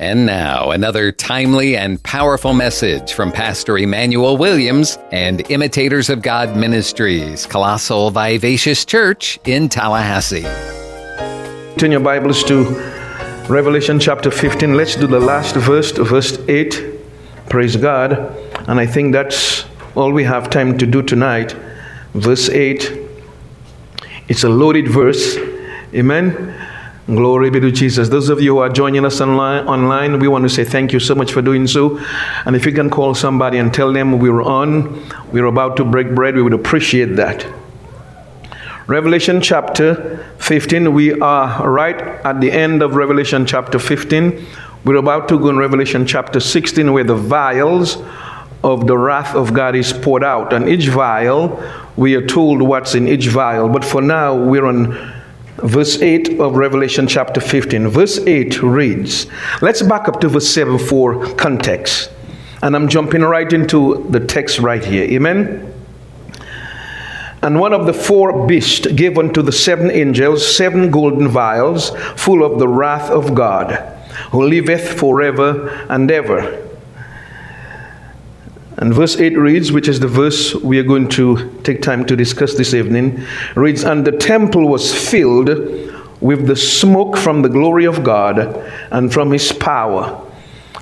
And now, another timely and powerful message from Pastor Emmanuel Williams and Imitators of God Ministries, Colossal Vivacious Church in Tallahassee. Turn your Bibles to Revelation chapter 15. Let's do the last verse, verse 8. Praise God. And I think that's all we have time to do tonight. Verse 8. It's a loaded verse. Amen. Glory be to Jesus. Those of you who are joining us online, online, we want to say thank you so much for doing so. And if you can call somebody and tell them we're on, we're about to break bread, we would appreciate that. Revelation chapter 15, we are right at the end of Revelation chapter 15. We're about to go in Revelation chapter 16, where the vials of the wrath of God is poured out. And each vial, we are told what's in each vial. But for now, we're on verse 8 of Revelation chapter 15. Verse 8 reads, let's back up to verse 7 for context. And I'm jumping right into the text right here. Amen. And one of the four beasts gave unto the seven angels seven golden vials full of the wrath of God, who liveth forever and ever. And verse 8 reads, which is the verse we are going to take time to discuss this evening, reads, And the temple was filled with the smoke from the glory of God and from his power,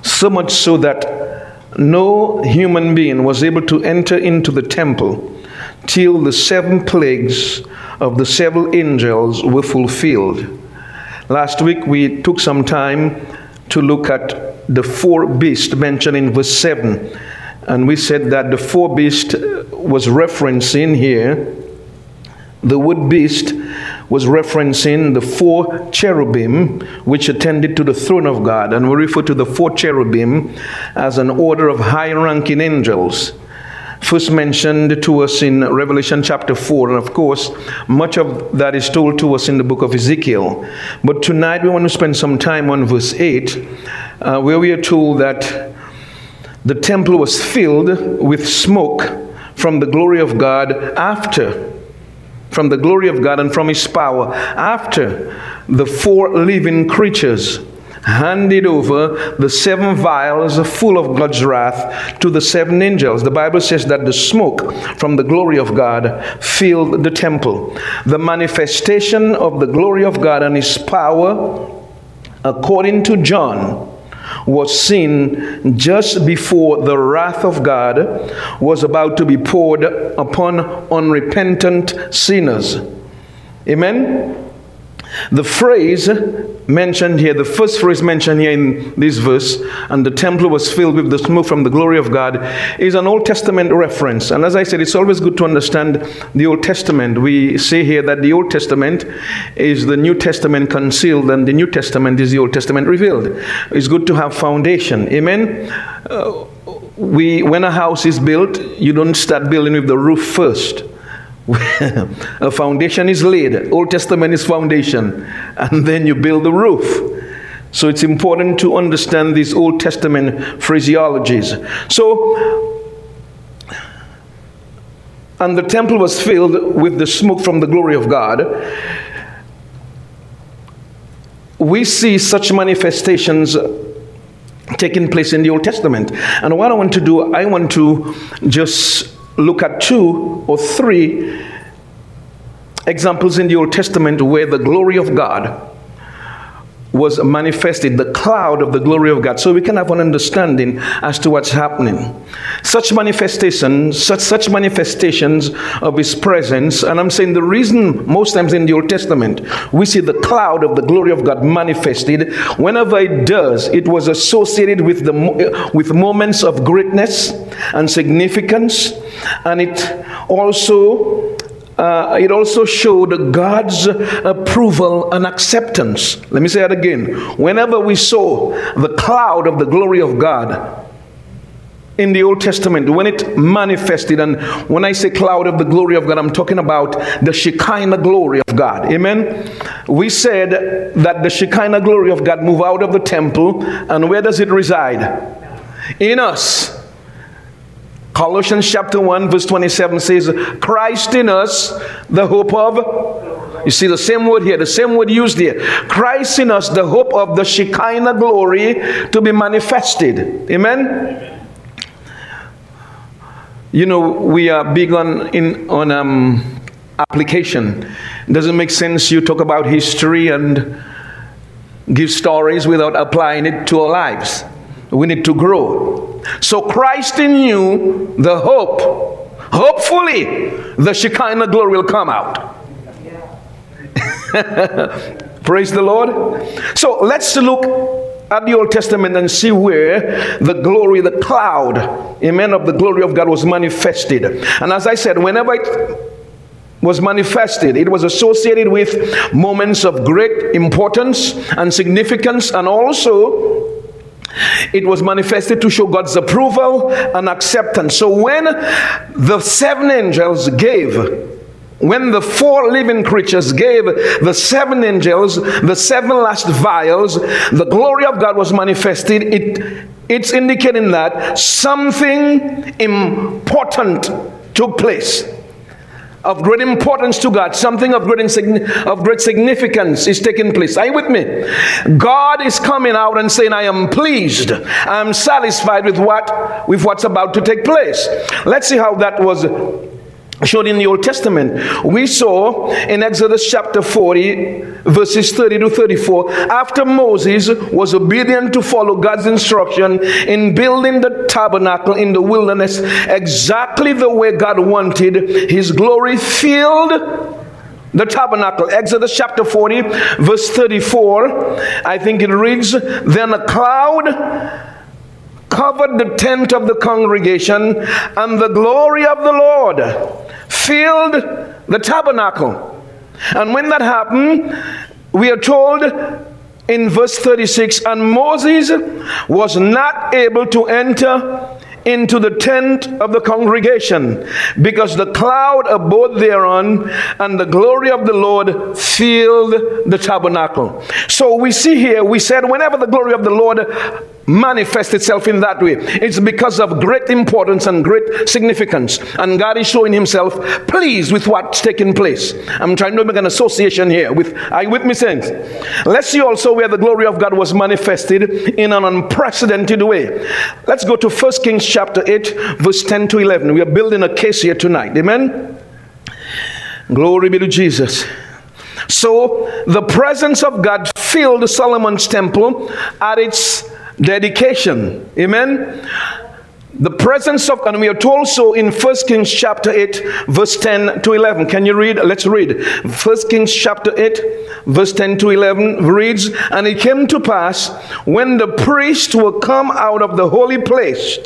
so much so that no human being was able to enter into the temple till the seven plagues of the seven angels were fulfilled. Last week we took some time to look at the four beasts mentioned in verse 7 and we said that the four beast was referencing here, the wood beast was referencing the four cherubim which attended to the throne of God. And we refer to the four cherubim as an order of high ranking angels. First mentioned to us in Revelation chapter 4, and of course, much of that is told to us in the book of Ezekiel. But tonight we want to spend some time on verse 8, uh, where we are told that the temple was filled with smoke from the glory of God after, from the glory of God and from His power, after the four living creatures handed over the seven vials full of God's wrath to the seven angels. The Bible says that the smoke from the glory of God filled the temple. The manifestation of the glory of God and His power, according to John, was seen just before the wrath of God was about to be poured upon unrepentant sinners. Amen? The phrase mentioned here, the first phrase mentioned here in this verse, and the temple was filled with the smoke from the glory of God, is an Old Testament reference. And as I said, it's always good to understand the Old Testament. We say here that the Old Testament is the New Testament concealed, and the New Testament is the Old Testament revealed. It's good to have foundation. Amen. Uh, we, when a house is built, you don't start building with the roof first a foundation is laid. Old Testament is foundation, and then you build the roof. So it's important to understand these Old Testament phraseologies. So, and the temple was filled with the smoke from the glory of God. We see such manifestations taking place in the Old Testament. And what I want to do, I want to just look at two or three examples in the Old Testament where the glory of God was manifested, the cloud of the glory of God, so we can have an understanding as to what's happening. Such manifestations, such, such manifestations of His presence, and I'm saying the reason most times in the Old Testament we see the cloud of the glory of God manifested, whenever it does, it was associated with the with moments of greatness and significance, and it also uh, it also showed God's approval and acceptance. Let me say that again. Whenever we saw the cloud of the glory of God in the Old Testament, when it manifested, and when I say cloud of the glory of God, I'm talking about the Shekinah glory of God. Amen. We said that the Shekinah glory of God move out of the temple, and where does it reside? In us. Colossians chapter 1, verse 27 says, Christ in us, the hope of You see the same word here, the same word used here. Christ in us, the hope of the Shekinah glory to be manifested. Amen? You know, we are big on, in, on um, application. Doesn't make sense you talk about history and give stories without applying it to our lives. We need to grow. So, Christ in you, the hope, hopefully, the Shekinah glory will come out. Praise the Lord. So, let's look at the Old Testament and see where the glory, the cloud, amen, of the glory of God was manifested. And as I said, whenever it was manifested. It was associated with moments of great importance and significance, and also it was manifested to show God's approval and acceptance. So when the seven angels gave, when the four living creatures gave the seven angels the seven last vials, the glory of God was manifested. It, it's indicating that something important took place of great importance to God, something of great, of great significance is taking place. Are you with me? God is coming out and saying, I am pleased, I'm satisfied with what with what's about to take place. Let's see how that was showed in the Old Testament. We saw in Exodus chapter 40, verses 30 to 34, after Moses was obedient to follow God's instruction in building the tabernacle in the wilderness exactly the way God wanted, his glory filled the tabernacle. Exodus chapter 40, verse 34, I think it reads, Then a cloud covered the tent of the congregation, and the glory of the Lord filled the tabernacle. And when that happened, we are told in verse 36 and Moses was not able to enter into the tent of the congregation because the cloud abode thereon and the glory of the Lord filled the tabernacle. So we see here, we said, whenever the glory of the Lord manifests itself in that way, it's because of great importance and great significance. And God is showing Himself pleased with what's taking place. I'm trying to make an association here with, are you with me, saints? Let's see also where the glory of God was manifested in an unprecedented way. Let's go to 1 Kings chapter 8, verse 10 to 11. We are building a case here tonight. Amen? Glory be to Jesus. So the presence of God filled Solomon's temple at its dedication. Amen. The presence of, and we are told so in 1 Kings chapter 8, verse 10 to 11. Can you read? Let's read. 1 Kings chapter 8, verse 10 to 11 reads, And it came to pass when the priests were come out of the holy place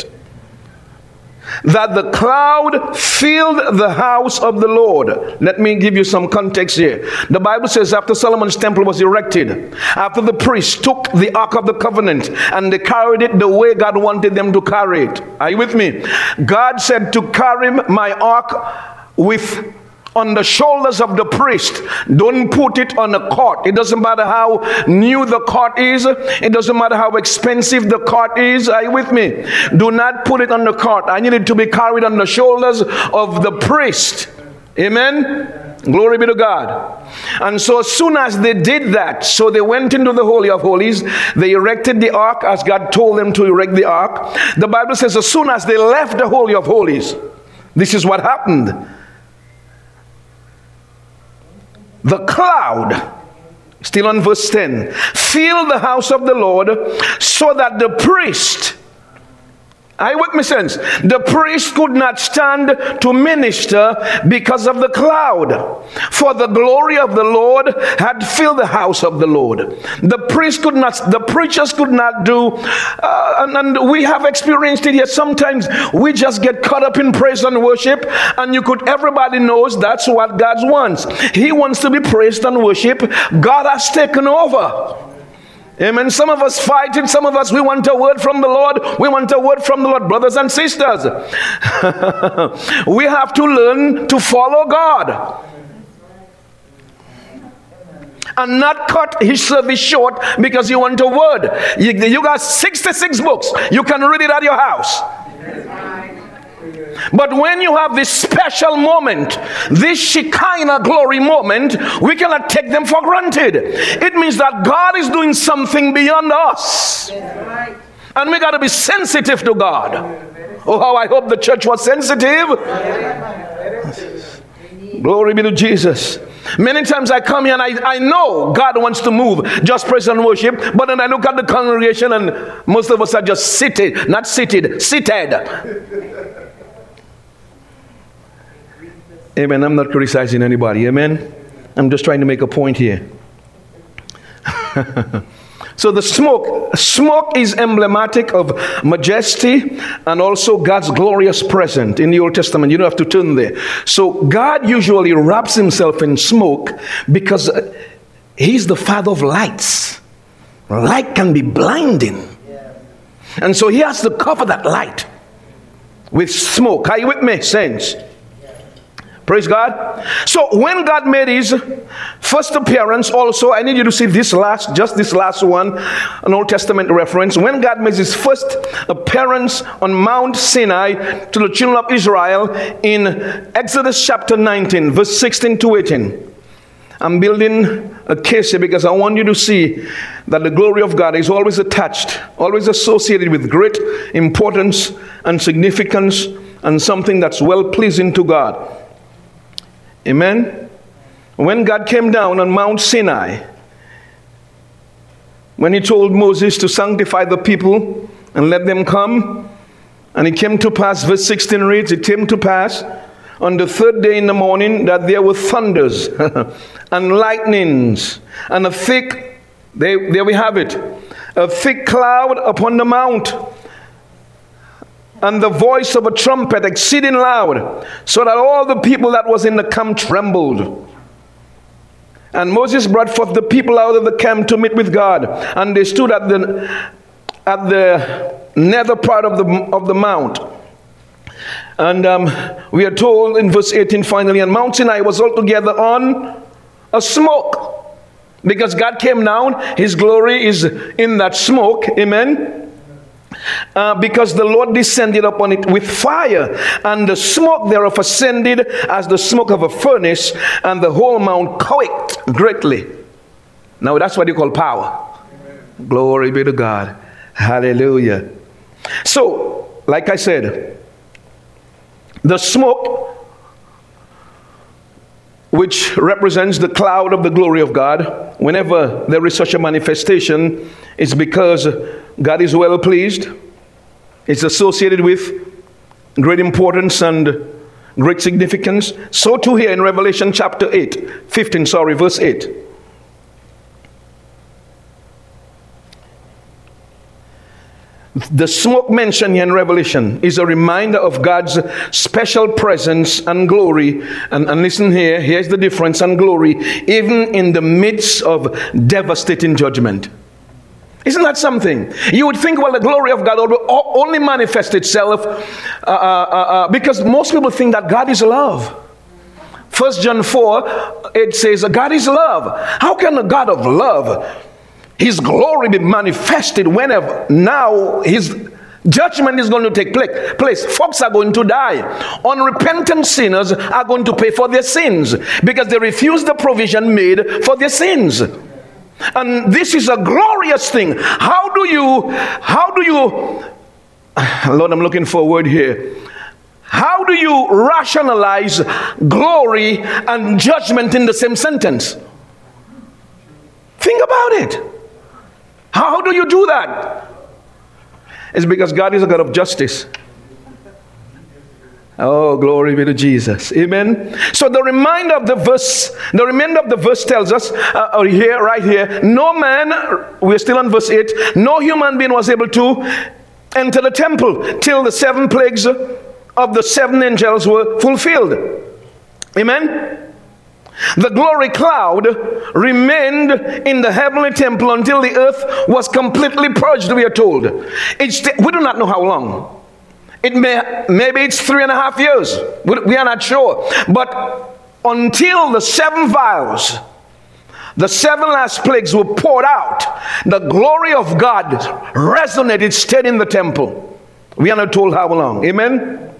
that the cloud filled the house of the Lord. Let me give you some context here. The Bible says after Solomon's temple was erected, after the priests took the Ark of the Covenant and they carried it the way God wanted them to carry it. Are you with me? God said to carry my ark with on the shoulders of the priest. Don't put it on a cart. It doesn't matter how new the cart is, it doesn't matter how expensive the cart is. Are you with me? Do not put it on the cart. I need it to be carried on the shoulders of the priest. Amen. Glory be to God. And so, as soon as they did that, so they went into the Holy of Holies, they erected the ark as God told them to erect the ark. The Bible says, as soon as they left the Holy of Holies, this is what happened. The cloud, still on verse 10, filled the house of the Lord so that the priest Sense. The priest could not stand to minister because of the cloud, for the glory of the Lord had filled the house of the Lord. The priest could not, the preachers could not do, uh, and, and we have experienced it here. Sometimes we just get caught up in praise and worship, and you could. Everybody knows that's what God wants. He wants to be praised and worship. God has taken over. Amen. Some of us fight it. Some of us, we want a word from the Lord. We want a word from the Lord, brothers and sisters. we have to learn to follow God and not cut his service short because you want a word. You, you got 66 books. You can read it at your house. But when you have this special moment, this Shekinah glory moment, we cannot take them for granted. It means that God is doing something beyond us. And we got to be sensitive to God. Oh, how I hope the church was sensitive. Glory be to Jesus. Many times I come here and I, I know God wants to move, just praise and worship, but then I look at the congregation and most of us are just seated, not seated, seated. Amen. I'm not criticizing anybody. Amen. I'm just trying to make a point here. so the smoke, smoke is emblematic of majesty and also God's glorious presence in the Old Testament. You don't have to turn there. So God usually wraps himself in smoke because he's the father of lights. Light can be blinding. And so he has to cover that light with smoke. Are you with me, saints? Praise God. So when God made his first appearance, also, I need you to see this last, just this last one, an Old Testament reference. When God made his first appearance on Mount Sinai to the children of Israel in Exodus chapter 19, verse 16 to 18. I'm building a case here because I want you to see that the glory of God is always attached, always associated with great importance and significance and something that's well pleasing to God. Amen. When God came down on Mount Sinai, when he told Moses to sanctify the people and let them come, and it came to pass, verse 16 reads, it came to pass on the third day in the morning that there were thunders and lightnings and a thick, there, there we have it, a thick cloud upon the mount and the voice of a trumpet exceeding loud, so that all the people that was in the camp trembled. And Moses brought forth the people out of the camp to meet with God, and they stood at the at the nether part of the of the mount. And um, we are told in verse 18 finally, and Mount Sinai was altogether on a smoke. Because God came down, His glory is in that smoke. Amen. Uh, because the Lord descended upon it with fire, and the smoke thereof ascended as the smoke of a furnace, and the whole mount quaked greatly. Now that's what you call power. Amen. Glory be to God. Hallelujah. So, like I said, the smoke, which represents the cloud of the glory of God, whenever there is such a manifestation, it's because God is well pleased. It's associated with great importance and great significance. So too here in Revelation chapter 8, 15, sorry, verse 8. The smoke mentioned here in Revelation is a reminder of God's special presence and glory. And, and listen here, here's the difference and glory, even in the midst of devastating judgment. Isn't that something? You would think, well, the glory of God only manifests itself uh, uh, uh, uh, because most people think that God is love. First John 4, it says, God is love. How can the God of love, his glory be manifested whenever now his judgment is going to take place. Folks are going to die. Unrepentant sinners are going to pay for their sins because they refuse the provision made for their sins. And this is a glorious thing. How do you, how do you, Lord, I'm looking for a word here. How do you rationalize glory and judgment in the same sentence? Think about it. How do you do that? It's because God is a God of justice. Oh, glory be to Jesus. Amen. So the reminder of the verse, the remainder of the verse tells us uh, uh, here, right here, no man, we're still on verse 8, no human being was able to enter the temple till the seven plagues of the seven angels were fulfilled. Amen. The glory cloud remained in the heavenly temple until the earth was completely purged, we are told. We do not know how long. It may, maybe it's three and a half years. We are not sure. But until the seven vials, the seven last plagues were poured out, the glory of God resonated, stayed in the temple. We are not told how long. Amen?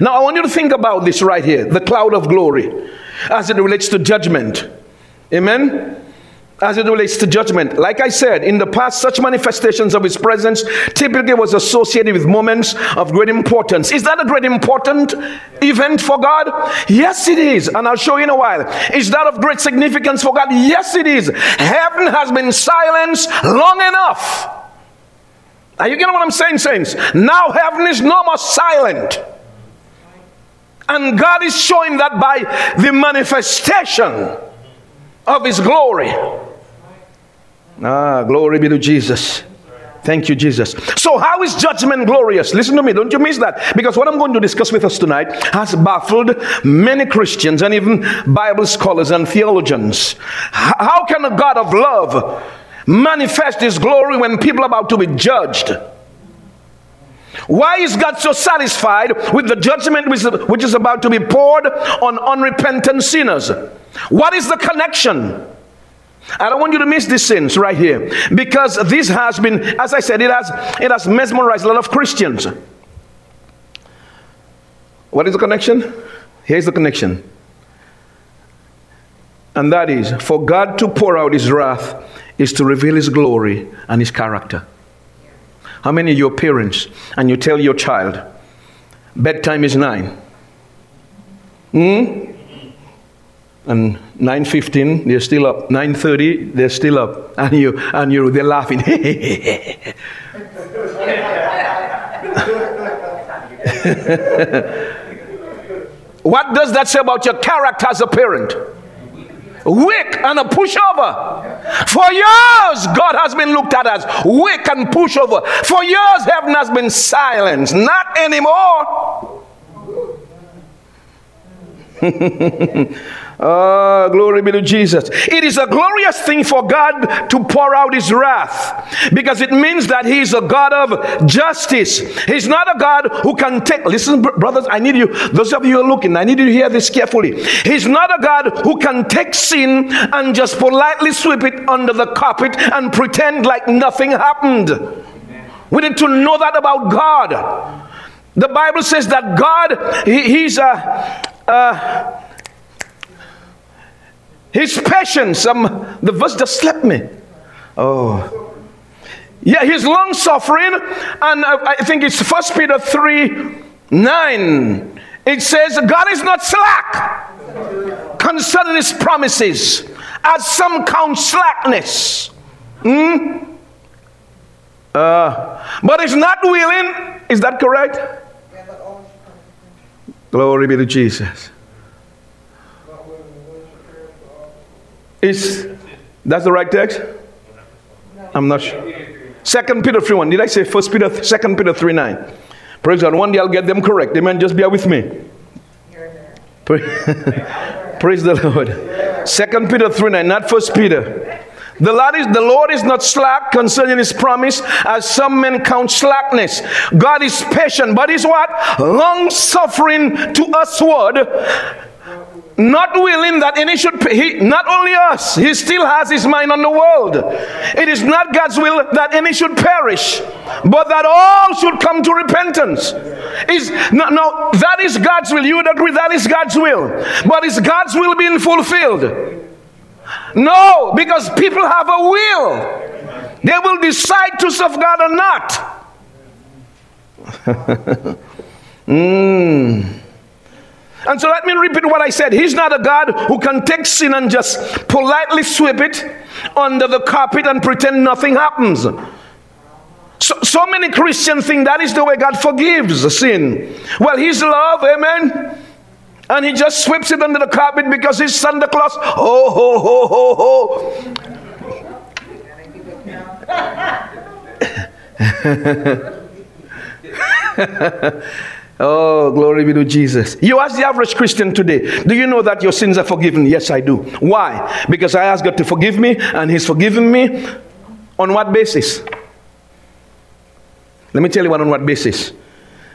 Now, I want you to think about this right here the cloud of glory as it relates to judgment. Amen? As it relates to judgment. Like I said, in the past, such manifestations of His presence typically was associated with moments of great importance. Is that a great important event for God? Yes, it is. And I'll show you in a while. Is that of great significance for God? Yes, it is. Heaven has been silenced long enough. Are you getting what I'm saying, saints? Now heaven is no more silent. And God is showing that by the manifestation of His glory. Ah, glory be to Jesus. Thank you, Jesus. So, how is judgment glorious? Listen to me, don't you miss that. Because what I'm going to discuss with us tonight has baffled many Christians and even Bible scholars and theologians. How can a God of love manifest His glory when people are about to be judged? Why is God so satisfied with the judgment which is about to be poured on unrepentant sinners? What is the connection? I don't want you to miss these sins right here because this has been, as I said, it has it has mesmerized a lot of Christians. What is the connection? Here's the connection. And that is for God to pour out his wrath is to reveal his glory and his character. How many of your parents and you tell your child, bedtime is nine? Hmm? And 9.15, they're still up. 9.30, they're still up. And you and you they're laughing. what does that say about your character as a parent? weak and a pushover. For years, God has been looked at as weak and pushover. For years, heaven has been silenced. Not anymore. Oh, glory be to Jesus. It is a glorious thing for God to pour out his wrath because it means that he is a God of justice. He's not a God who can take, listen, brothers, I need you, those of you who are looking, I need you to hear this carefully. He's not a God who can take sin and just politely sweep it under the carpet and pretend like nothing happened. We need to know that about God. The Bible says that God, he, He's a, a his patience, um, the verse just slept me. Oh. Yeah, his long suffering, and I think it's First Peter 3 9. It says, God is not slack concerning his promises, as some count slackness. Hmm? Uh, but is not willing. Is that correct? Glory be to Jesus. Is that's the right text? I'm not sure. Second Peter 3 1. Did I say first Peter second Peter 3 9? Praise God. One day I'll get them correct. Amen. Just bear with me. Praise the Lord. Second Peter 3 9, not first Peter. The Lord, is, the Lord is not slack concerning his promise, as some men count slackness. God is patient, but is what? Long suffering to us, usward not willing that any should he not only us he still has his mind on the world. It is not god's will that any should perish but that all should come to repentance. Is no, no that is god's will. You would agree that is god's will. But is god's will being fulfilled? No because people have a will. They will decide to serve god or not. Mm. And so let me repeat what I said. He's not a God who can take sin and just politely sweep it under the carpet and pretend nothing happens. So, so many Christians think that is the way God forgives sin. Well, His love, amen. And He just sweeps it under the carpet because He's Santa Claus. Ho, ho, ho, ho, ho. Oh, glory be to Jesus. You ask the average Christian today, do you know that your sins are forgiven? Yes, I do. Why? Because I asked God to forgive me, and He's forgiven me. On what basis? Let me tell you what on what basis.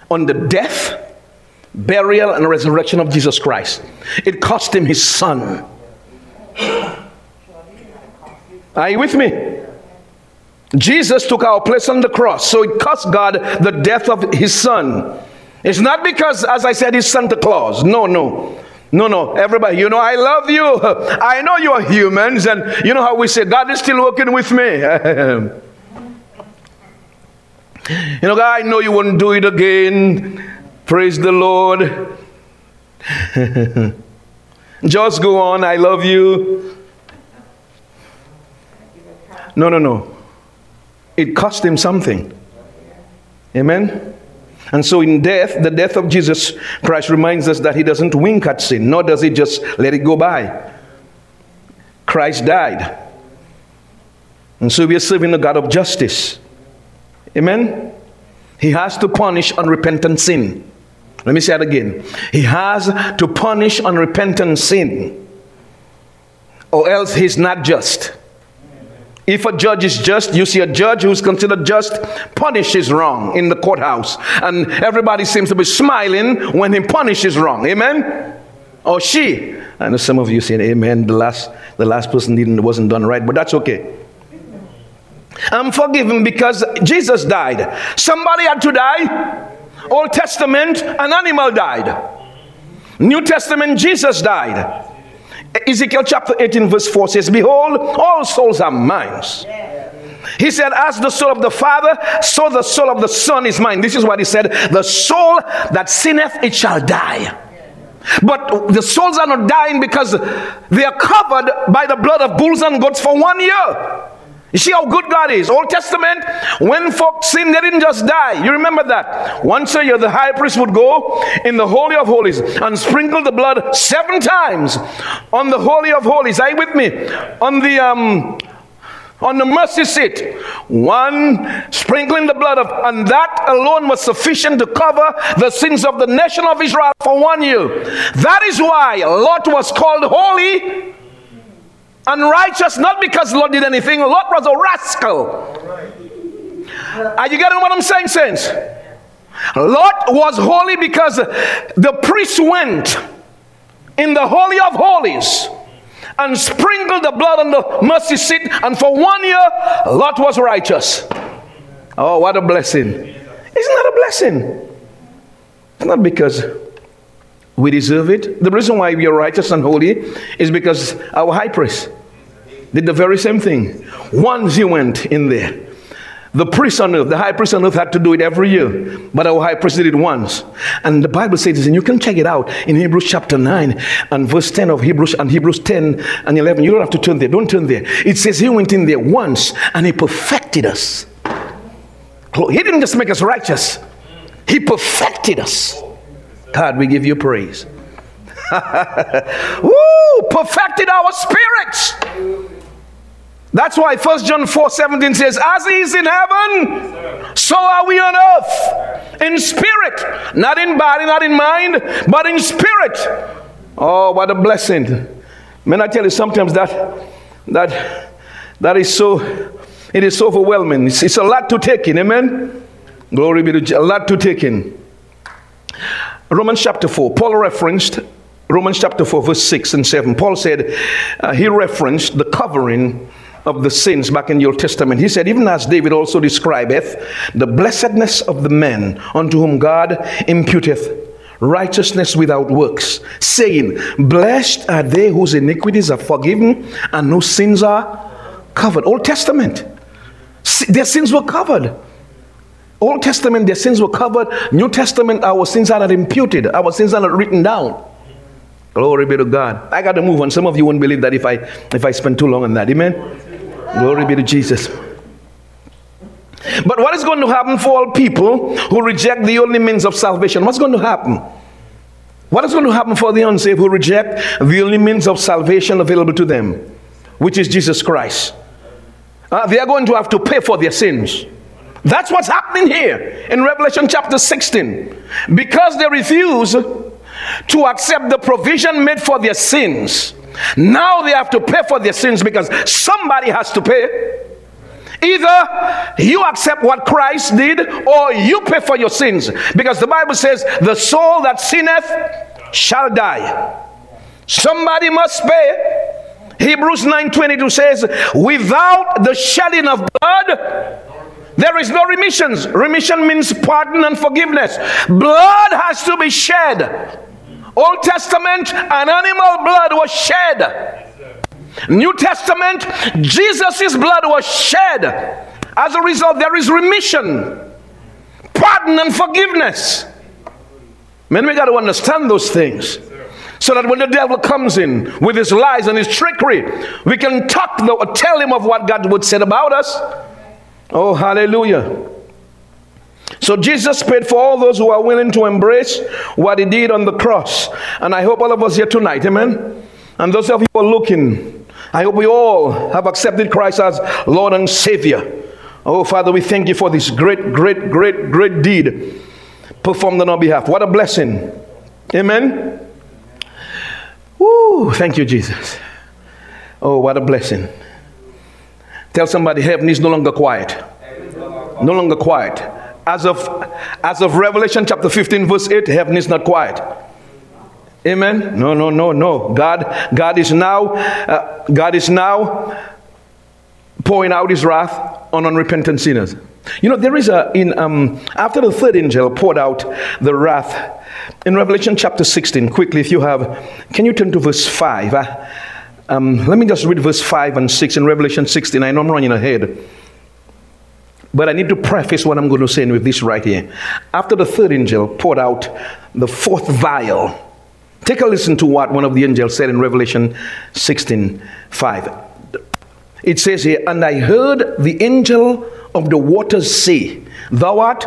On the death, burial, and resurrection of Jesus Christ. It cost Him His Son. Are you with me? Jesus took our place on the cross, so it cost God the death of His Son. It's not because, as I said, he's Santa Claus. No, no. No, no. Everybody, you know, I love you. I know you are humans, and you know how we say, God is still working with me. you know, God, I know you won't do it again. Praise the Lord. Just go on. I love you. No, no, no. It cost him something. Amen. And so, in death, the death of Jesus Christ reminds us that he doesn't wink at sin, nor does he just let it go by. Christ died. And so, we are serving the God of justice. Amen? He has to punish unrepentant sin. Let me say it again. He has to punish unrepentant sin, or else he's not just. If a judge is just, you see a judge who's considered just punishes wrong in the courthouse. And everybody seems to be smiling when he punishes wrong. Amen? Or she. I know some of you saying amen. The last, the last person didn't, wasn't done right, but that's okay. I'm forgiven because Jesus died. Somebody had to die. Old Testament, an animal died. New Testament, Jesus died. Ezekiel chapter 18, verse 4 says, Behold, all souls are mine. He said, As the soul of the Father, so the soul of the Son is mine. This is what he said The soul that sinneth, it shall die. But the souls are not dying because they are covered by the blood of bulls and goats for one year. You see how good God is. Old Testament, when folks sinned, they didn't just die. You remember that. Once a year, the high priest would go in the Holy of Holies and sprinkle the blood seven times on the Holy of Holies. Are you with me? On the um, on the mercy seat. One sprinkling the blood of, and that alone was sufficient to cover the sins of the nation of Israel for one year. That is why Lot was called holy Unrighteous, not because Lot did anything. Lot was a rascal. Are you getting what I'm saying, saints? Lot was holy because the priest went in the Holy of Holies and sprinkled the blood on the mercy seat, and for one year, Lot was righteous. Oh, what a blessing! Isn't that a blessing? It's not because we deserve it. The reason why we are righteous and holy is because our high priest did the very same thing. Once he went in there. The priest on earth, the high priest on earth had to do it every year, but our high priest did it once. And the Bible says this, and you can check it out in Hebrews chapter 9 and verse 10 of Hebrews and Hebrews 10 and 11. You don't have to turn there, don't turn there. It says he went in there once and he perfected us. He didn't just make us righteous, he perfected us. God, we give you praise. Woo! Perfected our spirits. That's why 1 John 4 17 says, As he is in heaven, so are we on earth. In spirit, not in body, not in mind, but in spirit. Oh, what a blessing. Man, I tell you, sometimes that that that is so it is so overwhelming. It's, it's a lot to take in, amen. Glory be to God. a lot to take in. Romans chapter 4, Paul referenced Romans chapter 4, verse 6 and 7. Paul said, uh, he referenced the covering of the sins back in the Old Testament. He said, even as David also describeth the blessedness of the man unto whom God imputeth righteousness without works, saying, Blessed are they whose iniquities are forgiven and whose sins are covered. Old Testament, their sins were covered. Old Testament, their sins were covered. New Testament, our sins are not imputed, our sins are not written down. Glory be to God. I got to move on. Some of you won't believe that if I if I spend too long on that. Amen. Glory be to Jesus. But what is going to happen for all people who reject the only means of salvation? What's going to happen? What is going to happen for the unsaved who reject the only means of salvation available to them, which is Jesus Christ? Uh, they are going to have to pay for their sins. That's what's happening here in Revelation chapter 16. Because they refuse to accept the provision made for their sins. Now they have to pay for their sins because somebody has to pay. Either you accept what Christ did or you pay for your sins. Because the Bible says, the soul that sinneth shall die. Somebody must pay. Hebrews 9:22 says, without the shedding of blood, There is no remissions. Remission means pardon and forgiveness. Blood has to be shed. Old Testament, an animal blood was shed. New Testament, Jesus' blood was shed. As a result, there is remission, pardon, and forgiveness. Man, we got to understand those things. So that when the devil comes in with his lies and his trickery, we can talk, the, tell him of what God would say about us. Oh, hallelujah. So Jesus paid for all those who are willing to embrace what he did on the cross. And I hope all of us here tonight, amen. And those of you who are looking, I hope we all have accepted Christ as Lord and Savior. Oh, Father, we thank you for this great, great, great, great deed performed on our behalf. What a blessing. Amen. Woo, thank you, Jesus. Oh, what a blessing. Tell somebody heaven is no longer quiet. No longer quiet. As of as of Revelation chapter 15, verse 8, heaven is not quiet. Amen. No, no, no, no. God, God is now, uh, God is now pouring out His wrath on unrepentant sinners. You know, there is a in um, after the third angel poured out the wrath in Revelation chapter 16. Quickly, if you have, can you turn to verse 5? Uh, um, let me just read verse 5 and 6 in Revelation 16. I know I'm running ahead. But I need to preface what I'm going to say with this right here. After the third angel poured out the fourth vial, take a listen to what one of the angels said in Revelation 16 5. It says here, And I heard the angel of the waters say, Thou art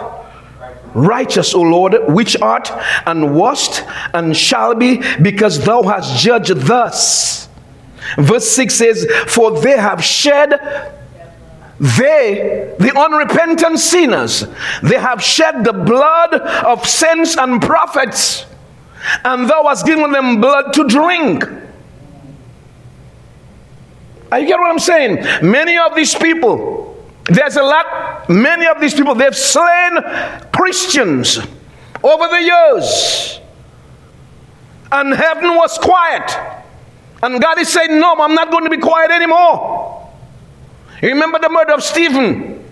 righteous, O Lord, which art and wast and shall be, because thou hast judged thus. Verse 6 says, For they have shed, they, the unrepentant sinners, they have shed the blood of saints and prophets, and thou hast given them blood to drink. I get what I'm saying? Many of these people, there's a lot, many of these people, they've slain Christians over the years. And heaven was quiet. And God is saying, No, I'm not going to be quiet anymore. Remember the murder of Stephen?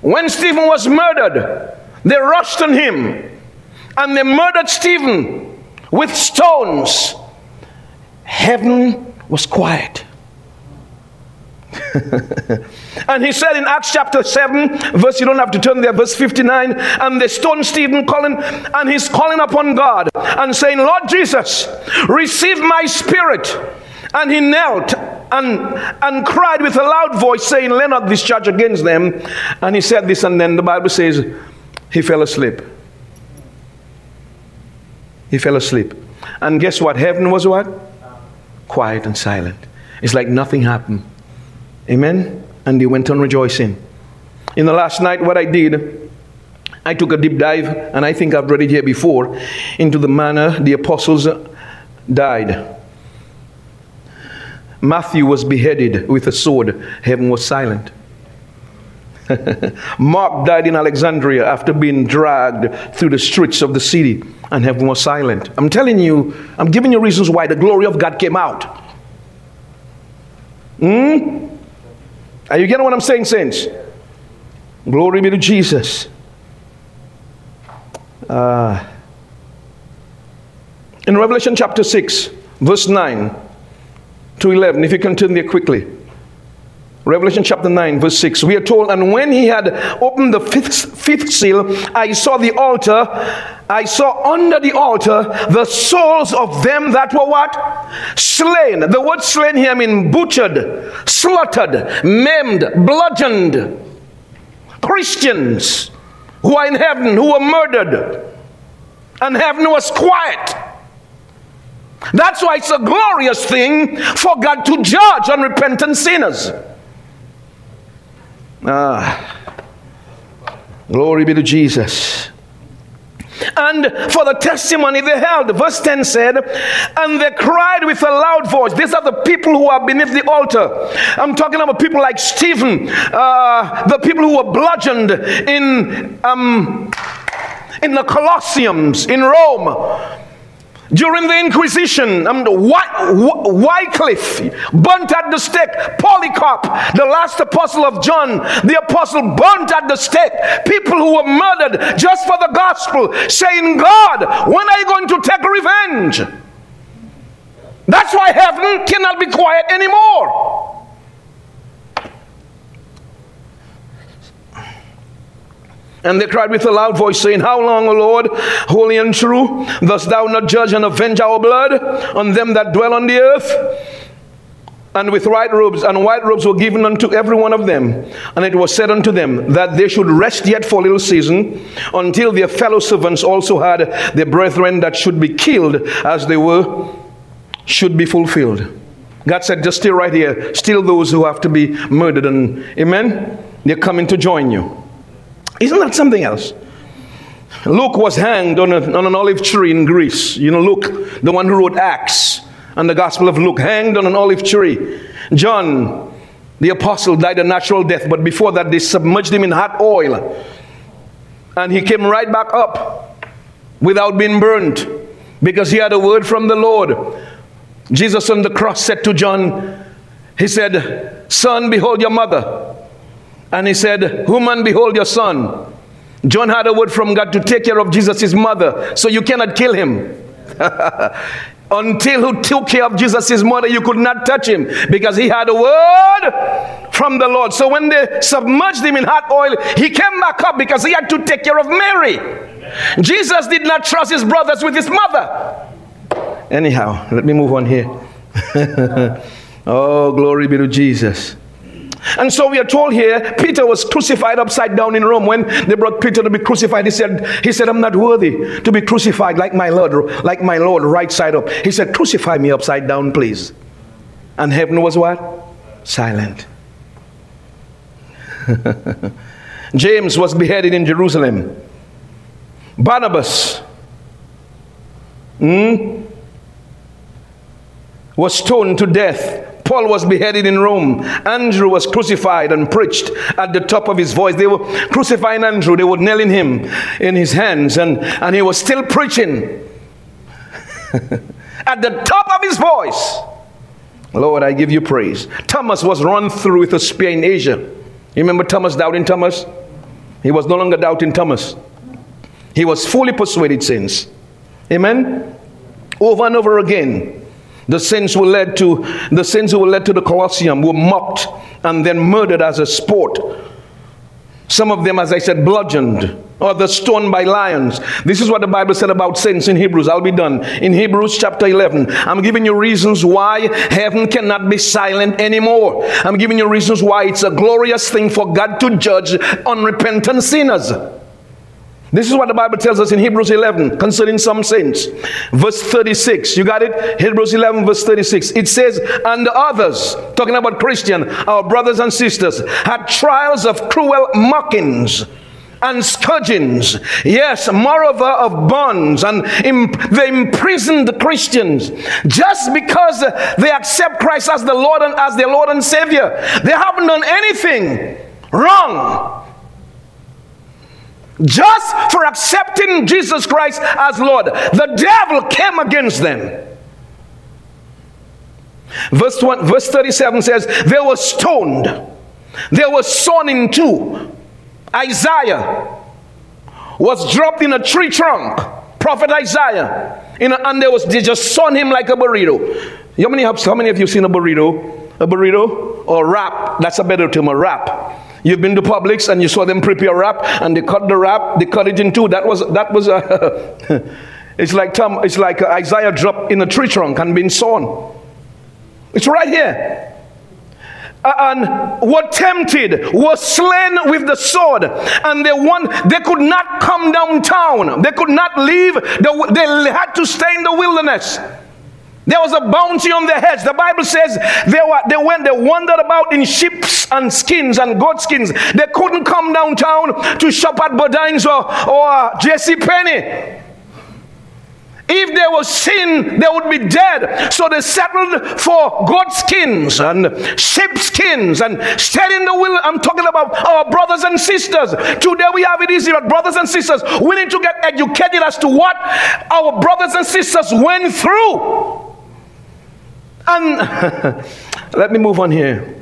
When Stephen was murdered, they rushed on him and they murdered Stephen with stones. Heaven was quiet. and he said in Acts chapter 7, verse, you don't have to turn there, verse 59, and they stoned Stephen calling, and he's calling upon God and saying, Lord Jesus, receive my spirit. And he knelt and, and cried with a loud voice, saying, Lay not this charge against them. And he said this, and then the Bible says he fell asleep. He fell asleep. And guess what? Heaven was what? Quiet and silent. It's like nothing happened. Amen? And he went on rejoicing. In the last night, what I did, I took a deep dive, and I think I've read it here before, into the manner the apostles died. Matthew was beheaded with a sword, heaven was silent. Mark died in Alexandria after being dragged through the streets of the city, and heaven was silent. I'm telling you, I'm giving you reasons why the glory of God came out. Hmm? Are you getting what I'm saying, saints? Glory be to Jesus. Uh, in Revelation chapter 6, verse 9 to 11, if you can turn there quickly. Revelation chapter 9, verse 6. We are told, and when he had opened the fifth, fifth seal, I saw the altar. I saw under the altar the souls of them that were what? Slain. The word slain here means butchered, slaughtered, maimed, bludgeoned. Christians who are in heaven, who were murdered. And heaven was quiet. That's why it's a glorious thing for God to judge unrepentant sinners. Ah, glory be to Jesus. And for the testimony they held, verse 10 said, and they cried with a loud voice. These are the people who are beneath the altar. I'm talking about people like Stephen, uh, the people who were bludgeoned in, um, in the Colosseums in Rome. During the Inquisition, um, Wycliffe burnt at the stake. Polycarp, the last apostle of John, the apostle burnt at the stake. People who were murdered just for the gospel, saying, God, when are you going to take revenge? That's why heaven cannot be quiet anymore. And they cried with a loud voice, saying, How long, O Lord, holy and true, dost thou not judge and avenge our blood on them that dwell on the earth? And with white robes, and white robes were given unto every one of them. And it was said unto them that they should rest yet for a little season, until their fellow servants also had their brethren that should be killed as they were, should be fulfilled. God said, just stay right here. Still those who have to be murdered. And amen? They're coming to join you. Isn't that something else? Luke was hanged on, a, on an olive tree in Greece. You know, Luke, the one who wrote Acts and the Gospel of Luke, hanged on an olive tree. John, the apostle, died a natural death, but before that, they submerged him in hot oil. And he came right back up without being burnt because he had a word from the Lord. Jesus on the cross said to John, He said, Son, behold your mother. And he said, Woman, behold your son. John had a word from God to take care of Jesus' mother, so you cannot kill him. Until who took care of Jesus' mother, you could not touch him because he had a word from the Lord. So when they submerged him in hot oil, he came back up because he had to take care of Mary. Jesus did not trust his brothers with his mother. Anyhow, let me move on here. oh, glory be to Jesus. And so we are told here, Peter was crucified upside down in Rome. When they brought Peter to be crucified, he said, he said, I'm not worthy to be crucified like my Lord, like my Lord, right side up. He said, crucify me upside down, please. And heaven was what? Silent. James was beheaded in Jerusalem. Barnabas hmm, was stoned to death Paul was beheaded in Rome. Andrew was crucified and preached at the top of his voice. They were crucifying Andrew, they were nailing him in his hands, and, and he was still preaching at the top of his voice. Lord, I give you praise. Thomas was run through with a spear in Asia. You remember Thomas, doubting Thomas? He was no longer doubting Thomas. He was fully persuaded since. Amen? Over and over again. The saints were led to the saints who were led to the Colosseum were mocked and then murdered as a sport. Some of them, as I said, bludgeoned or the stoned by lions. This is what the Bible said about saints in Hebrews. I'll be done. In Hebrews chapter 11, I'm giving you reasons why heaven cannot be silent anymore. I'm giving you reasons why it's a glorious thing for God to judge unrepentant sinners. This is what the Bible tells us in Hebrews 11 concerning some saints. Verse 36. You got it? Hebrews 11, verse 36. It says, And the others, talking about Christian, our brothers and sisters, had trials of cruel mockings and scourgings. Yes, moreover of bonds, and imp- they imprisoned Christians just because they accept Christ as the Lord and as their Lord and Savior. They haven't done anything wrong just for accepting Jesus Christ as Lord. The devil came against them. Verse, one, verse 37 says, They were stoned, they were sawn in two. Isaiah was dropped in a tree trunk. Prophet Isaiah. In a, and they, was, they just sawn him like a burrito. How many, how many of you seen a burrito? A burrito or wrap? That's a better term, a wrap. You've been to Publix and you saw them prepare wrap and they cut the wrap, they cut it in two. That was that was a it's like Tom, it's like Isaiah dropped in a tree trunk and been sawn. It's right here. Uh, and were tempted, were slain with the sword, and they want they could not come downtown. They could not leave. The, they had to stay in the wilderness. There was a bounty on their heads. The Bible says they, were, they went, they wandered about in sheep's and skins and goat skins. They couldn't come downtown to shop at Bodines or, or uh, J.C. Penney. If there was sin, they would be dead. So they settled for goat skins and sheep skins and stayed in the will. I'm talking about our brothers and sisters. Today we have it easy, but brothers and sisters, we need to get educated as to what our brothers and sisters went through. And let me move on here.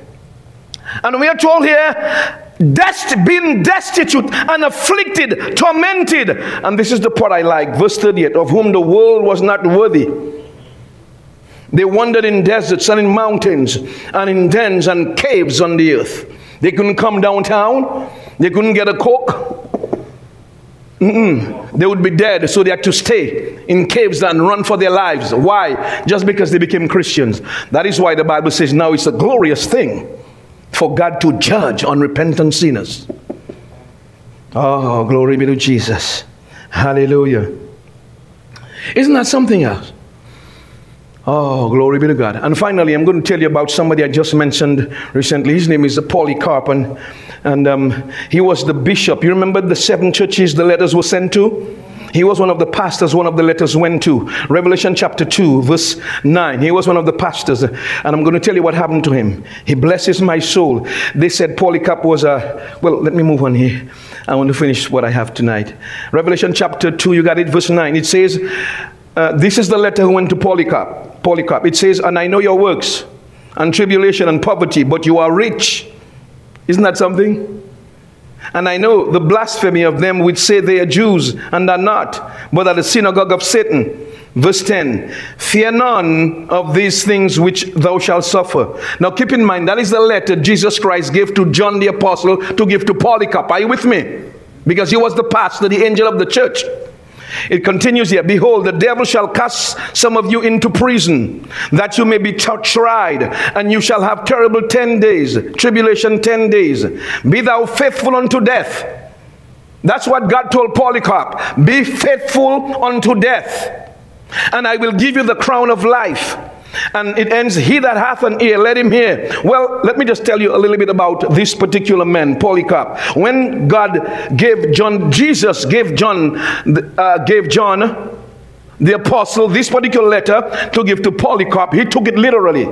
And we are told here Dest, being destitute and afflicted, tormented. And this is the part I like, verse 38 of whom the world was not worthy. They wandered in deserts and in mountains and in dens and caves on the earth. They couldn't come downtown, they couldn't get a coke. Mm-mm. They would be dead, so they had to stay in caves and run for their lives. Why? Just because they became Christians. That is why the Bible says now it's a glorious thing for God to judge unrepentant sinners. Oh, glory be to Jesus. Hallelujah. Isn't that something else? Oh, glory be to God. And finally, I'm going to tell you about somebody I just mentioned recently. His name is Polycarp, and, and um, he was the bishop. You remember the seven churches the letters were sent to? He was one of the pastors one of the letters went to. Revelation chapter 2, verse 9. He was one of the pastors. And I'm going to tell you what happened to him. He blesses my soul. They said Polycarp was a. Well, let me move on here. I want to finish what I have tonight. Revelation chapter 2, you got it, verse 9. It says, uh, This is the letter who went to Polycarp. Polycarp. It says, And I know your works and tribulation and poverty, but you are rich. Isn't that something? And I know the blasphemy of them which say they are Jews and are not, but are the synagogue of Satan. Verse 10 Fear none of these things which thou shalt suffer. Now keep in mind, that is the letter Jesus Christ gave to John the Apostle to give to Polycarp. Are you with me? Because he was the pastor, the angel of the church. It continues here Behold, the devil shall cast some of you into prison, that you may be tried, and you shall have terrible 10 days, tribulation 10 days. Be thou faithful unto death. That's what God told Polycarp. Be faithful unto death, and I will give you the crown of life. And it ends, He that hath an ear, let him hear. Well, let me just tell you a little bit about this particular man, Polycarp. When God gave John, Jesus gave John, uh, gave John, the apostle, this particular letter to give to Polycarp, he took it literally.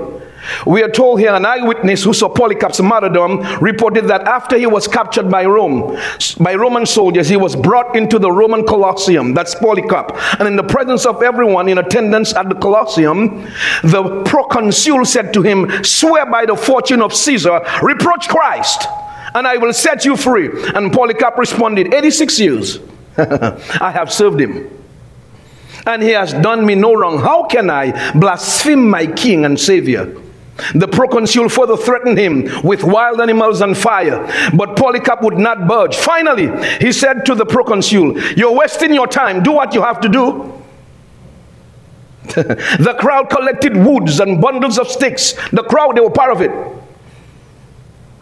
We are told here an eyewitness who saw Polycarp's martyrdom reported that after he was captured by Rome, by Roman soldiers, he was brought into the Roman Colosseum. That's Polycarp. And in the presence of everyone in attendance at the Colosseum, the proconsul said to him, Swear by the fortune of Caesar, reproach Christ, and I will set you free. And Polycarp responded, 86 years I have served him and he has done me no wrong. How can I blaspheme my king and savior? The proconsul further threatened him with wild animals and fire, but Polycarp would not budge. Finally, he said to the proconsul, You're wasting your time. Do what you have to do. the crowd collected woods and bundles of sticks. The crowd, they were part of it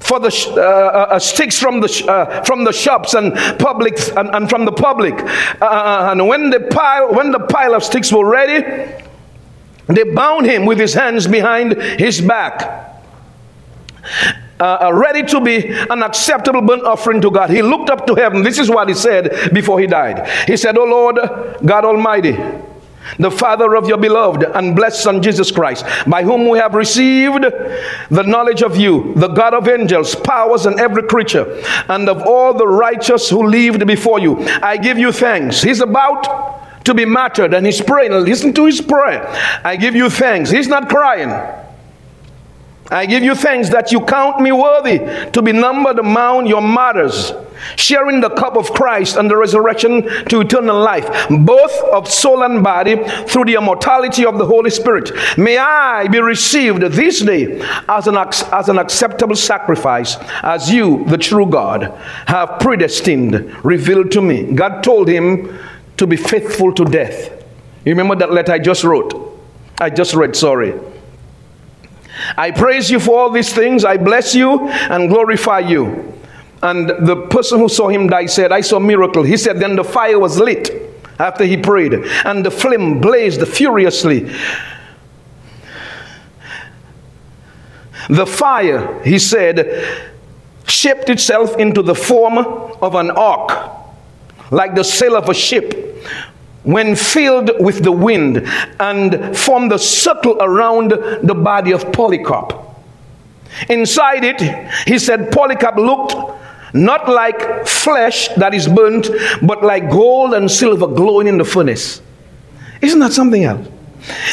for the uh, uh, uh, sticks from the uh, from the shops and public and, and from the public uh, uh, and when the pile when the pile of sticks were ready they bound him with his hands behind his back uh, ready to be an acceptable burnt offering to God. He looked up to heaven. This is what he said before he died. He said, Oh Lord, God Almighty, the Father of your beloved and blessed Son Jesus Christ, by whom we have received the knowledge of you, the God of angels, powers, and every creature, and of all the righteous who lived before you. I give you thanks. He's about to be martyred and he's praying. Listen to his prayer. I give you thanks. He's not crying. I give you thanks that you count me worthy to be numbered among your martyrs, sharing the cup of Christ and the resurrection to eternal life, both of soul and body, through the immortality of the Holy Spirit. May I be received this day as an, as an acceptable sacrifice, as you, the true God, have predestined, revealed to me. God told him to be faithful to death. You remember that letter I just wrote? I just read, sorry. I praise you for all these things. I bless you and glorify you. And the person who saw him die said, I saw miracle. He said, Then the fire was lit after he prayed, and the flame blazed furiously. The fire, he said, shaped itself into the form of an ark, like the sail of a ship when filled with the wind and formed a circle around the body of Polycarp. Inside it, he said, Polycarp looked not like flesh that is burnt, but like gold and silver glowing in the furnace. Isn't that something else?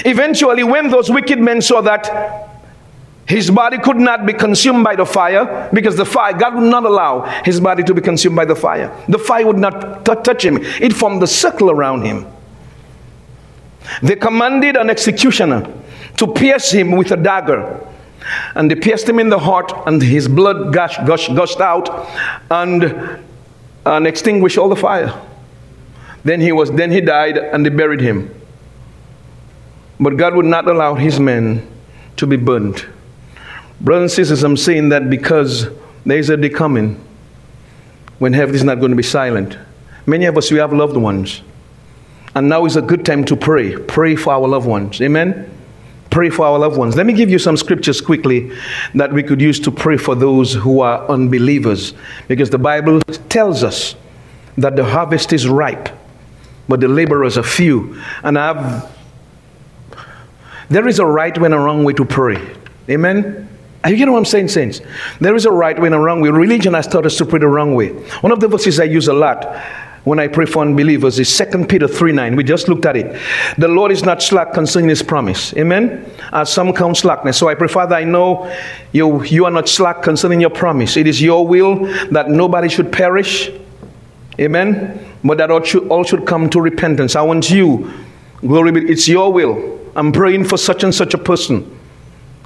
Eventually, when those wicked men saw that his body could not be consumed by the fire because the fire, God would not allow his body to be consumed by the fire. The fire would not t- touch him, it formed a circle around him. They commanded an executioner to pierce him with a dagger. And they pierced him in the heart, and his blood gush, gush, gushed out and, and extinguished all the fire. Then he was then he died, and they buried him. But God would not allow his men to be burned. Brothers and sisters, I'm saying that because there is a day coming when heaven is not going to be silent. Many of us, we have loved ones. And now is a good time to pray. Pray for our loved ones. Amen? Pray for our loved ones. Let me give you some scriptures quickly that we could use to pray for those who are unbelievers. Because the Bible tells us that the harvest is ripe, but the laborers are few. And I've there is a right and a wrong way to pray. Amen? Are you getting what I'm saying, saints? There is a right way and a wrong way. Religion has taught us to pray the wrong way. One of the verses I use a lot when I pray for unbelievers is 2 Peter 3 9. We just looked at it. The Lord is not slack concerning his promise. Amen? As some count slackness. So I pray, Father, I know you, you are not slack concerning your promise. It is your will that nobody should perish. Amen? But that all should, all should come to repentance. I want you, glory be, it's your will. I'm praying for such and such a person.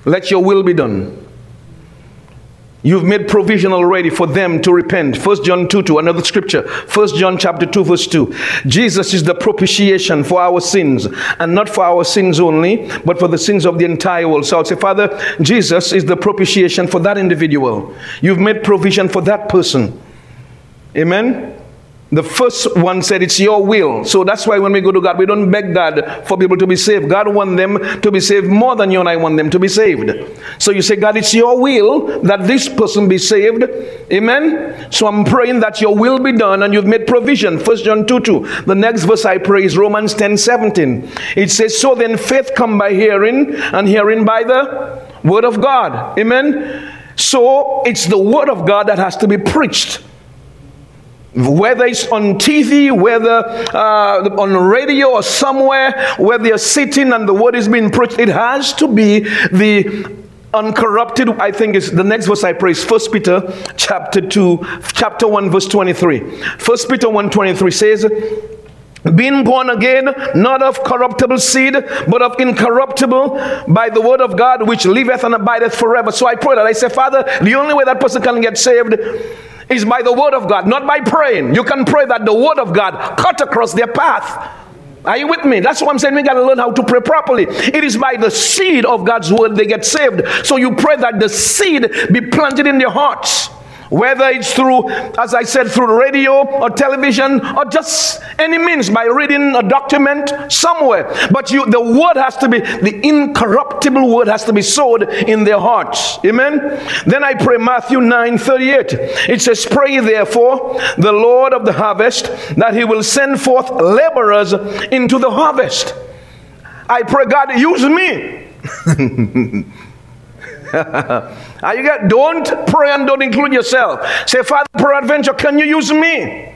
Let your will be done. You've made provision already for them to repent. First John 2 2, another scripture. First John chapter 2, verse 2. Jesus is the propitiation for our sins, and not for our sins only, but for the sins of the entire world. So I'll say, Father, Jesus is the propitiation for that individual. You've made provision for that person. Amen. The first one said it's your will. So that's why when we go to God, we don't beg God for people to be saved. God wants them to be saved more than you and I want them to be saved. So you say, God, it's your will that this person be saved. Amen. So I'm praying that your will be done and you've made provision. First John 2 2. The next verse I pray is Romans 10 17. It says, So then faith come by hearing, and hearing by the word of God. Amen. So it's the word of God that has to be preached whether it's on TV, whether uh, on radio or somewhere where they're sitting and the word is being preached, it has to be the uncorrupted i think is the next verse i praise first peter chapter 2 chapter 1 verse 23 first peter 1 23 says being born again, not of corruptible seed, but of incorruptible, by the word of God, which liveth and abideth forever. So I pray that I say, Father, the only way that person can get saved is by the word of God, not by praying. You can pray that the word of God cut across their path. Are you with me? That's what I'm saying. We got to learn how to pray properly. It is by the seed of God's word they get saved. So you pray that the seed be planted in their hearts. Whether it's through, as I said, through radio or television or just any means by reading a document somewhere. But you, the word has to be, the incorruptible word has to be sowed in their hearts. Amen. Then I pray Matthew 9 38. It says, Pray therefore the Lord of the harvest that he will send forth laborers into the harvest. I pray, God, use me. you get, don't pray and don't include yourself. Say, Father, peradventure, can you use me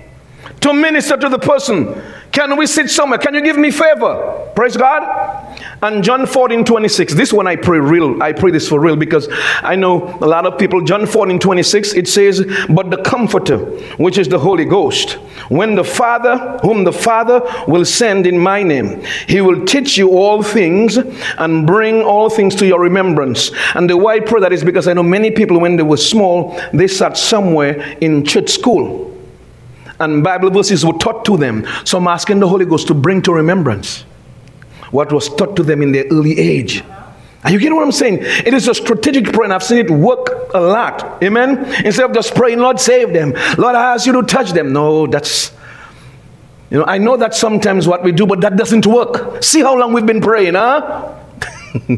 to minister to the person? Can we sit somewhere? Can you give me favor? Praise God. And John 14, 26. This one I pray real. I pray this for real because I know a lot of people. John 14, 26, it says, But the Comforter, which is the Holy Ghost, when the Father, whom the Father will send in my name, he will teach you all things and bring all things to your remembrance. And the why I pray that is because I know many people, when they were small, they sat somewhere in church school and Bible verses were taught to them. So I'm asking the Holy Ghost to bring to remembrance what was taught to them in their early age. Are you getting what I'm saying? It is a strategic prayer, and I've seen it work a lot. Amen. Instead of just praying, Lord, save them. Lord, I ask you to touch them. No, that's you know, I know that's sometimes what we do, but that doesn't work. See how long we've been praying, huh?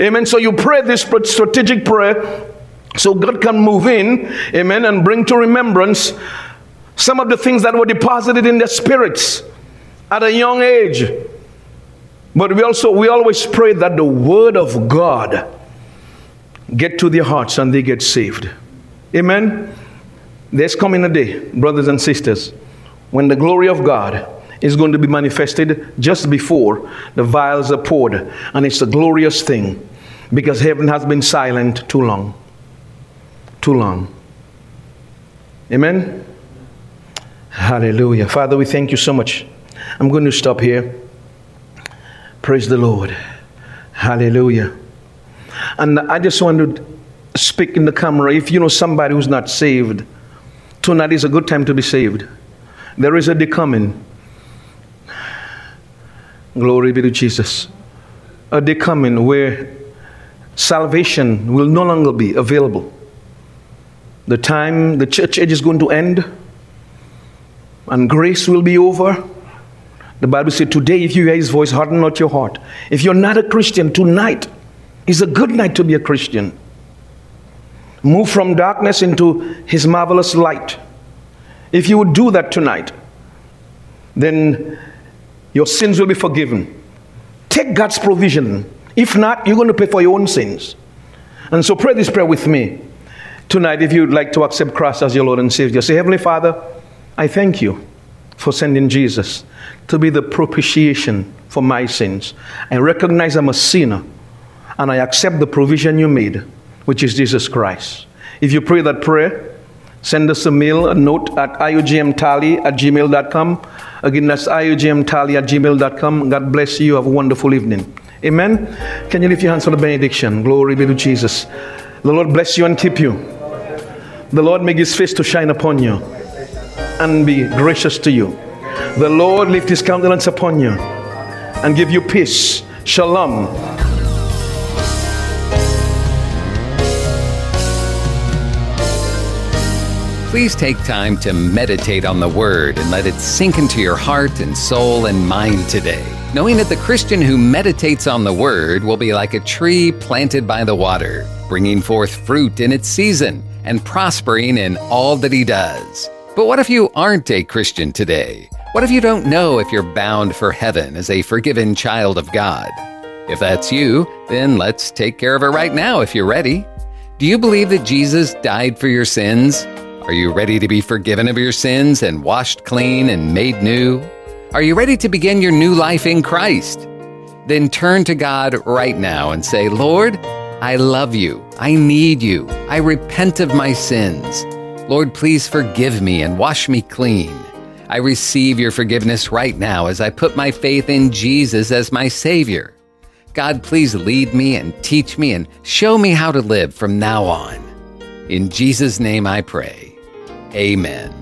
Amen. So you pray this strategic prayer so God can move in, amen, and bring to remembrance some of the things that were deposited in their spirits. at a young age. But we also we always pray that the word of God get to their hearts and they get saved. Amen. There's coming a day, brothers and sisters, when the glory of God is going to be manifested just before the vials are poured. And it's a glorious thing because heaven has been silent too long. Too long. Amen. Hallelujah. Father, we thank you so much. I'm going to stop here. Praise the Lord. Hallelujah. And I just want to speak in the camera. If you know somebody who's not saved, tonight is a good time to be saved. There is a day coming. Glory be to Jesus. A day coming where salvation will no longer be available. The time the church age is going to end and grace will be over. The Bible said, Today, if you hear his voice, harden not your heart. If you're not a Christian, tonight is a good night to be a Christian. Move from darkness into his marvelous light. If you would do that tonight, then your sins will be forgiven. Take God's provision. If not, you're going to pay for your own sins. And so pray this prayer with me tonight if you'd like to accept Christ as your Lord and Savior. Say, Heavenly Father, I thank you for sending Jesus to be the propitiation for my sins. I recognize I'm a sinner and I accept the provision you made, which is Jesus Christ. If you pray that prayer, send us a mail, a note at iugmtally at gmail.com. Again, that's iugmtally at gmail.com. God bless you. Have a wonderful evening. Amen. Can you lift your hands for the benediction? Glory be to Jesus. The Lord bless you and keep you. The Lord make his face to shine upon you and be gracious to you. The Lord lift his countenance upon you and give you peace. Shalom. Please take time to meditate on the Word and let it sink into your heart and soul and mind today, knowing that the Christian who meditates on the Word will be like a tree planted by the water, bringing forth fruit in its season and prospering in all that he does. But what if you aren't a Christian today? What if you don't know if you're bound for heaven as a forgiven child of God? If that's you, then let's take care of it right now if you're ready. Do you believe that Jesus died for your sins? Are you ready to be forgiven of your sins and washed clean and made new? Are you ready to begin your new life in Christ? Then turn to God right now and say, Lord, I love you. I need you. I repent of my sins. Lord, please forgive me and wash me clean. I receive your forgiveness right now as I put my faith in Jesus as my Savior. God, please lead me and teach me and show me how to live from now on. In Jesus' name I pray. Amen.